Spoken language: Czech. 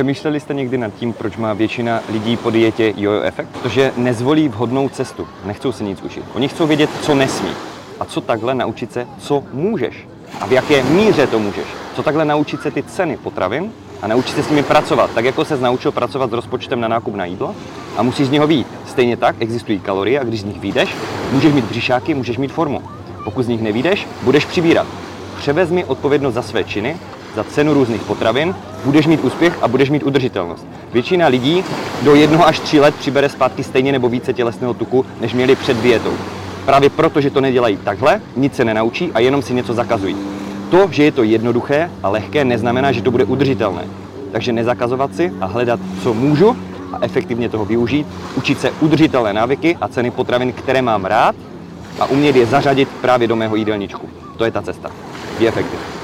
Přemýšleli jste někdy nad tím, proč má většina lidí po dietě jojo efekt? Protože nezvolí vhodnou cestu, nechcou se nic učit. Oni chcou vědět, co nesmí. A co takhle naučit se, co můžeš. A v jaké míře to můžeš. Co takhle naučit se ty ceny potravin a naučit se s nimi pracovat, tak jako se naučil pracovat s rozpočtem na nákup na jídlo a musíš z něho výjít. Stejně tak existují kalorie a když z nich vyjdeš, můžeš mít břišáky, můžeš mít formu. Pokud z nich nevídeš, budeš přibírat. Převezmi odpovědnost za své činy, za cenu různých potravin, budeš mít úspěch a budeš mít udržitelnost. Většina lidí do jednoho až tří let přibere zpátky stejně nebo více tělesného tuku, než měli před dietou. Právě proto, že to nedělají takhle, nic se nenaučí a jenom si něco zakazují. To, že je to jednoduché a lehké, neznamená, že to bude udržitelné. Takže nezakazovat si a hledat, co můžu a efektivně toho využít, učit se udržitelné návyky a ceny potravin, které mám rád a umět je zařadit právě do mého jídelníčku. To je ta cesta. Je efektivní.